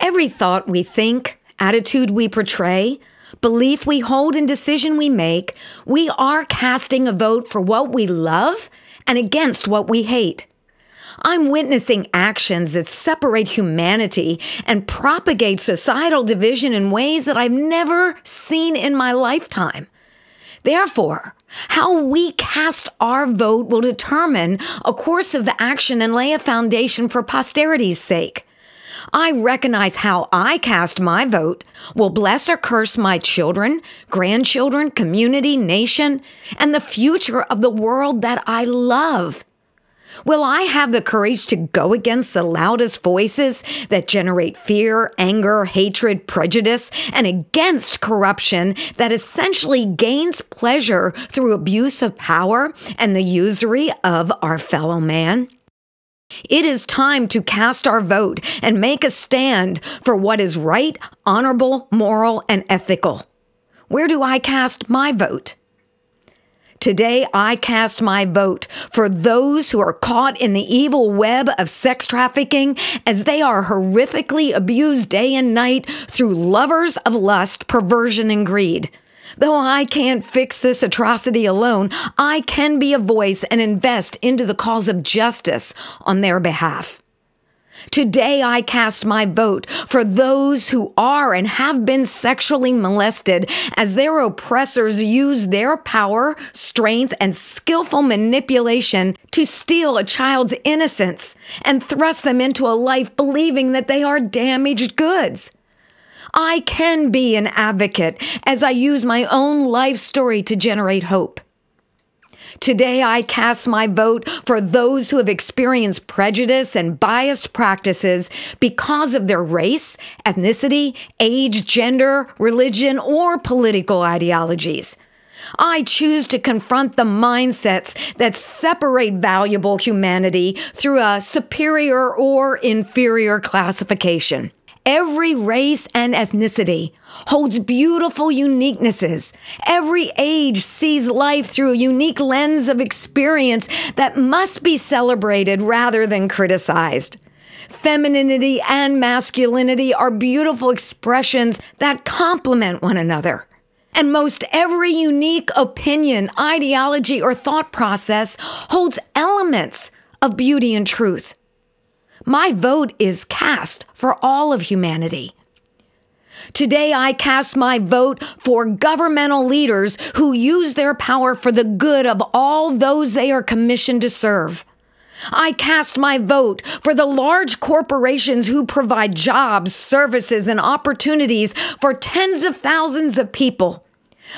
Every thought we think, attitude we portray, belief we hold, and decision we make, we are casting a vote for what we love and against what we hate. I'm witnessing actions that separate humanity and propagate societal division in ways that I've never seen in my lifetime. Therefore, how we cast our vote will determine a course of action and lay a foundation for posterity's sake. I recognize how I cast my vote will bless or curse my children, grandchildren, community, nation, and the future of the world that I love. Will I have the courage to go against the loudest voices that generate fear, anger, hatred, prejudice, and against corruption that essentially gains pleasure through abuse of power and the usury of our fellow man? It is time to cast our vote and make a stand for what is right, honorable, moral, and ethical. Where do I cast my vote? Today, I cast my vote for those who are caught in the evil web of sex trafficking as they are horrifically abused day and night through lovers of lust, perversion, and greed. Though I can't fix this atrocity alone, I can be a voice and invest into the cause of justice on their behalf. Today, I cast my vote for those who are and have been sexually molested as their oppressors use their power, strength, and skillful manipulation to steal a child's innocence and thrust them into a life believing that they are damaged goods. I can be an advocate as I use my own life story to generate hope. Today, I cast my vote for those who have experienced prejudice and biased practices because of their race, ethnicity, age, gender, religion, or political ideologies. I choose to confront the mindsets that separate valuable humanity through a superior or inferior classification. Every race and ethnicity holds beautiful uniquenesses. Every age sees life through a unique lens of experience that must be celebrated rather than criticized. Femininity and masculinity are beautiful expressions that complement one another. And most every unique opinion, ideology, or thought process holds elements of beauty and truth. My vote is cast for all of humanity. Today, I cast my vote for governmental leaders who use their power for the good of all those they are commissioned to serve. I cast my vote for the large corporations who provide jobs, services, and opportunities for tens of thousands of people.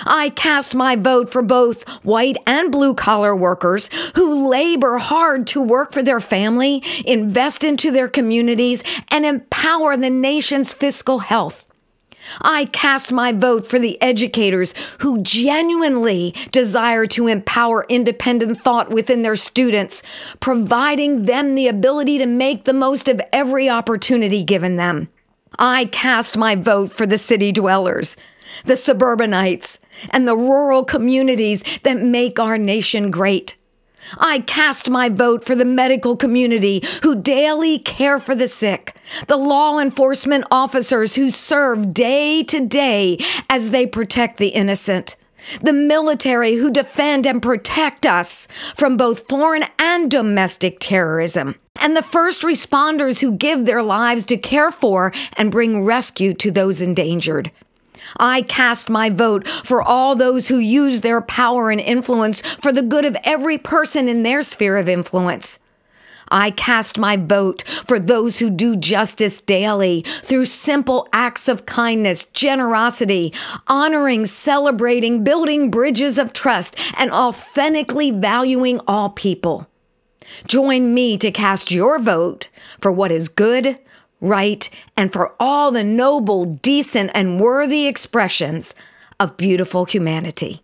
I cast my vote for both white and blue collar workers who labor hard to work for their family, invest into their communities, and empower the nation's fiscal health. I cast my vote for the educators who genuinely desire to empower independent thought within their students, providing them the ability to make the most of every opportunity given them. I cast my vote for the city dwellers the suburbanites, and the rural communities that make our nation great. I cast my vote for the medical community who daily care for the sick, the law enforcement officers who serve day to day as they protect the innocent, the military who defend and protect us from both foreign and domestic terrorism, and the first responders who give their lives to care for and bring rescue to those endangered. I cast my vote for all those who use their power and influence for the good of every person in their sphere of influence. I cast my vote for those who do justice daily through simple acts of kindness, generosity, honoring, celebrating, building bridges of trust, and authentically valuing all people. Join me to cast your vote for what is good, right, and for all the noble, decent, and worthy expressions of beautiful humanity.